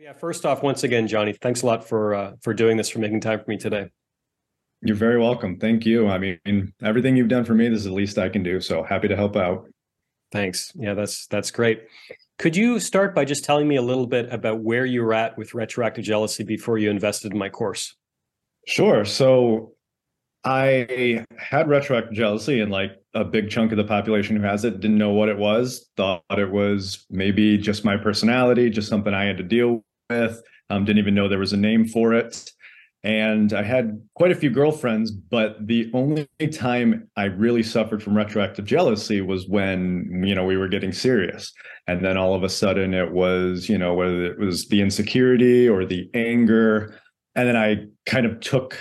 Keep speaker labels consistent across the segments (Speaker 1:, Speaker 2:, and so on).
Speaker 1: Yeah, first off, once again, Johnny, thanks a lot for uh, for doing this, for making time for me today.
Speaker 2: You're very welcome. Thank you. I mean, everything you've done for me, this is the least I can do. So happy to help out.
Speaker 1: Thanks. Yeah, that's that's great. Could you start by just telling me a little bit about where you were at with retroactive jealousy before you invested in my course?
Speaker 2: Sure. So I had retroactive jealousy, and like a big chunk of the population who has it didn't know what it was, thought it was maybe just my personality, just something I had to deal with, um, didn't even know there was a name for it. And I had quite a few girlfriends, but the only time I really suffered from retroactive jealousy was when, you know, we were getting serious. And then all of a sudden it was, you know, whether it was the insecurity or the anger. And then I kind of took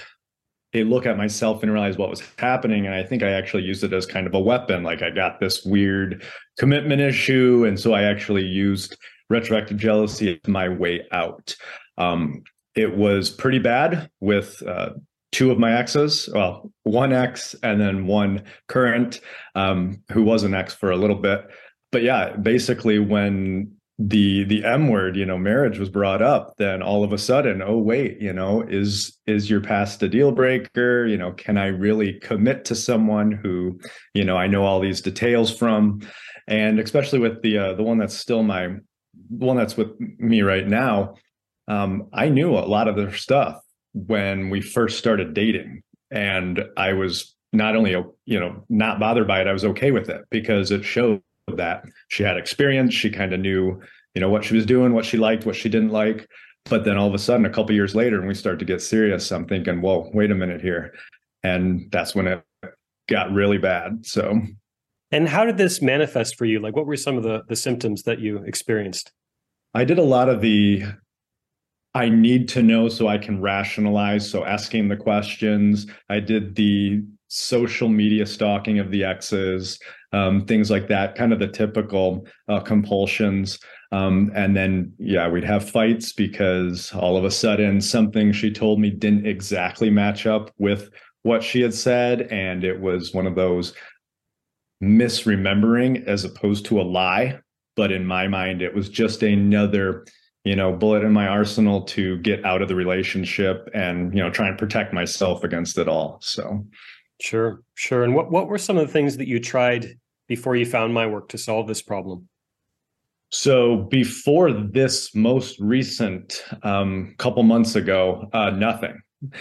Speaker 2: a look at myself and realized what was happening. And I think I actually used it as kind of a weapon. Like I got this weird commitment issue. And so I actually used retroactive jealousy is my way out. Um, it was pretty bad with uh, two of my exes well one ex and then one current um, who was an ex for a little bit. But yeah basically when the the m word you know marriage was brought up then all of a sudden oh wait you know is is your past a deal breaker? You know can i really commit to someone who you know i know all these details from? And especially with the uh, the one that's still my one that's with me right now um, I knew a lot of their stuff when we first started dating, and I was not only you know not bothered by it, I was okay with it because it showed that she had experience. She kind of knew you know what she was doing, what she liked, what she didn't like. But then all of a sudden, a couple years later, and we start to get serious, I'm thinking, whoa, wait a minute here, and that's when it got really bad. So.
Speaker 1: And how did this manifest for you? Like, what were some of the the symptoms that you experienced?
Speaker 2: I did a lot of the I need to know so I can rationalize. So asking the questions. I did the social media stalking of the exes, um, things like that, kind of the typical uh, compulsions. Um, and then, yeah, we'd have fights because all of a sudden something she told me didn't exactly match up with what she had said. And it was one of those misremembering as opposed to a lie. But in my mind, it was just another you know bullet in my arsenal to get out of the relationship and you know try and protect myself against it all so.
Speaker 1: Sure sure and what what were some of the things that you tried before you found my work to solve this problem?
Speaker 2: So before this most recent um, couple months ago uh, nothing.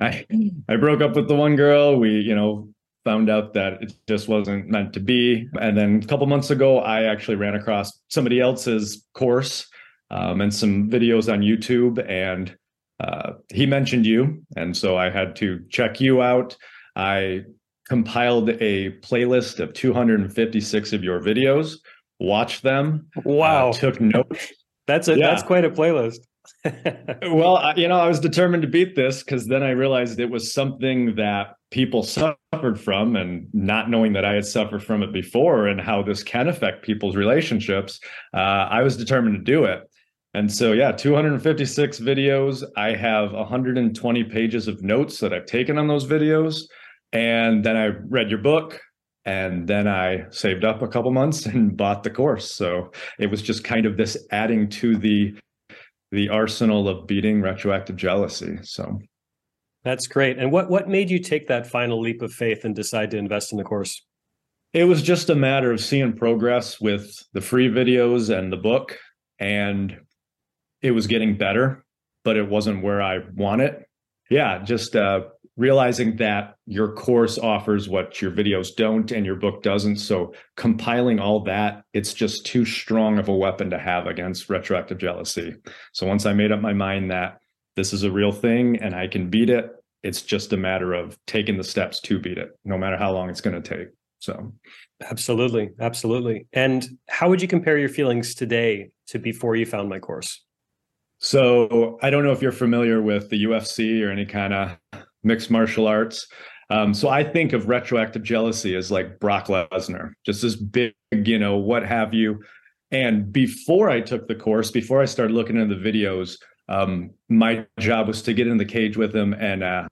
Speaker 2: I i broke up with the one girl we you know found out that it just wasn't meant to be and then a couple months ago i actually ran across somebody else's course um, and some videos on YouTube. And uh, he mentioned you. And so I had to check you out. I compiled a playlist of 256 of your videos, watched them.
Speaker 1: Wow.
Speaker 2: Uh, took notes.
Speaker 1: That's a, yeah. that's quite a playlist.
Speaker 2: Well, you know, I was determined to beat this because then I realized it was something that people suffered from, and not knowing that I had suffered from it before and how this can affect people's relationships, uh, I was determined to do it. And so, yeah, 256 videos. I have 120 pages of notes that I've taken on those videos. And then I read your book and then I saved up a couple months and bought the course. So it was just kind of this adding to the the arsenal of beating retroactive jealousy. So
Speaker 1: that's great. And what what made you take that final leap of faith and decide to invest in the course?
Speaker 2: It was just a matter of seeing progress with the free videos and the book and it was getting better, but it wasn't where I want it. Yeah, just uh, realizing that your course offers what your videos don't and your book doesn't. So compiling all that, it's just too strong of a weapon to have against retroactive jealousy. So once I made up my mind that this is a real thing and I can beat it, it's just a matter of taking the steps to beat it, no matter how long it's going to take. So
Speaker 1: absolutely, absolutely. And how would you compare your feelings today to before you found my course?
Speaker 2: So I don't know if you're familiar with the UFC or any kind of mixed martial arts. Um, so I think of retroactive jealousy as like Brock Lesnar, just this big, you know, what have you. And before I took the course, before I started looking into the videos, um, my job was to get in the cage with him and uh,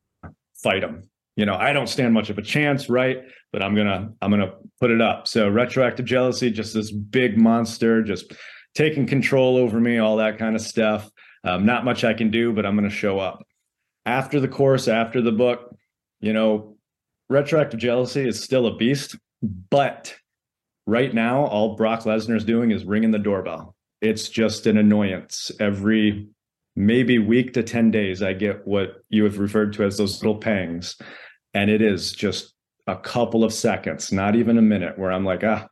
Speaker 2: fight him. You know, I don't stand much of a chance, right? But I'm gonna, I'm gonna put it up. So retroactive jealousy, just this big monster, just taking control over me, all that kind of stuff. Um, not much I can do, but I'm to show up. After the course, after the book, you know, retroactive jealousy is still a beast, but right now, all Brock Lesnar is doing is ringing the doorbell. It's just an annoyance. Every maybe week to 10 days, I get what you have referred to as those little pangs. And it is just a couple of seconds, not even a minute, where I'm like, ah,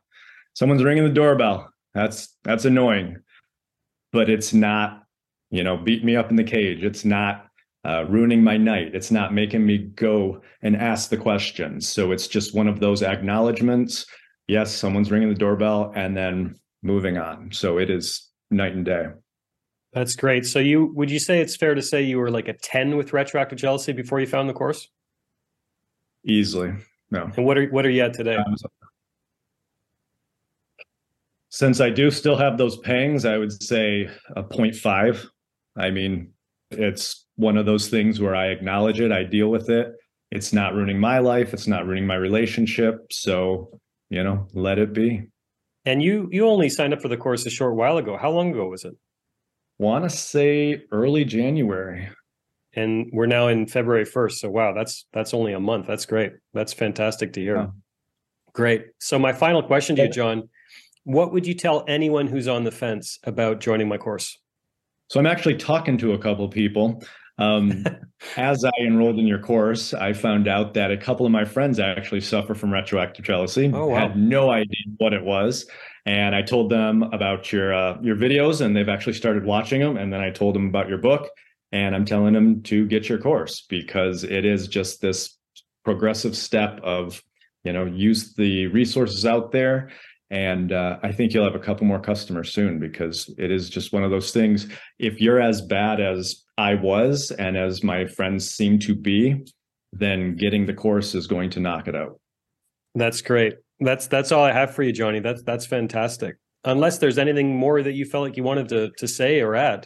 Speaker 2: someone's ringing the doorbell. That's that's annoying. But it's not, you know, beat me up in the cage. It's not uh, ruining my night. It's not making me go and ask the questions. So it's just one of those acknowledgments. Yes, someone's ringing the doorbell and then moving on. So it is night and day.
Speaker 1: That's great. So you would you say it's fair to say you were like a 10 with retroactive jealousy before you found the course?
Speaker 2: Easily. No.
Speaker 1: And what are what are you at today?
Speaker 2: Since I do still have those pangs, I would say a 0.5. I mean, it's one of those things where I acknowledge it, I deal with it. It's not ruining my life, it's not ruining my relationship. So, you know, let it be.
Speaker 1: And you you only signed up for the course a short while ago. How long ago was it?
Speaker 2: Want to say early January.
Speaker 1: And we're now in February 1st. So wow, that's that's only a month. That's great. That's fantastic to hear. Yeah. Great. So my final question to you, John, what would you tell anyone who's on the fence about joining my course?
Speaker 2: So I'm actually talking to a couple people. Um, as I enrolled in your course, I found out that a couple of my friends actually suffer from retroactive jealousy.
Speaker 1: Oh, wow.
Speaker 2: Had no idea what it was, and I told them about your uh, your videos, and they've actually started watching them. And then I told them about your book, and I'm telling them to get your course because it is just this progressive step of you know use the resources out there and uh, I think you'll have a couple more customers soon because it is just one of those things. If you're as bad as I was and as my friends seem to be, then getting the course is going to knock it out.
Speaker 1: That's great. That's that's all I have for you, Johnny. That's that's fantastic. Unless there's anything more that you felt like you wanted to to say or add.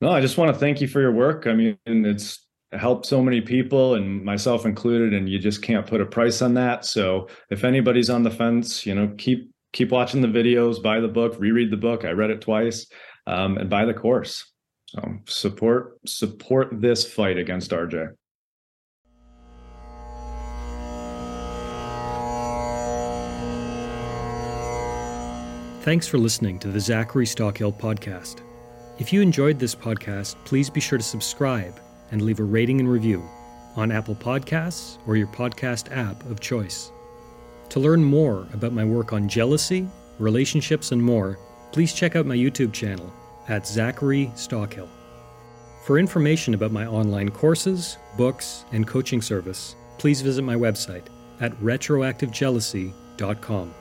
Speaker 2: No, I just want to thank you for your work. I mean, it's helped so many people and myself included, and you just can't put a price on that. So if anybody's on the fence, you know, keep keep watching the videos, buy the book, reread the book. I read it twice, um, and buy the course. So support support this fight against RJ.
Speaker 1: Thanks for listening to the Zachary Stockill podcast. If you enjoyed this podcast, please be sure to subscribe and leave a rating and review on Apple Podcasts or your podcast app of choice. To learn more about my work on jealousy, relationships, and more, please check out my YouTube channel at Zachary Stockill. For information about my online courses, books, and coaching service, please visit my website at retroactivejealousy.com.